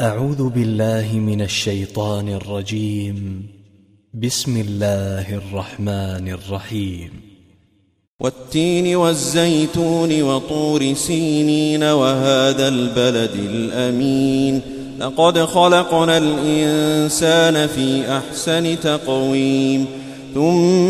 أعوذ بالله من الشيطان الرجيم. بسم الله الرحمن الرحيم. والتين والزيتون وطور سينين وهذا البلد الأمين. لقد خلقنا الإنسان في أحسن تقويم. ثم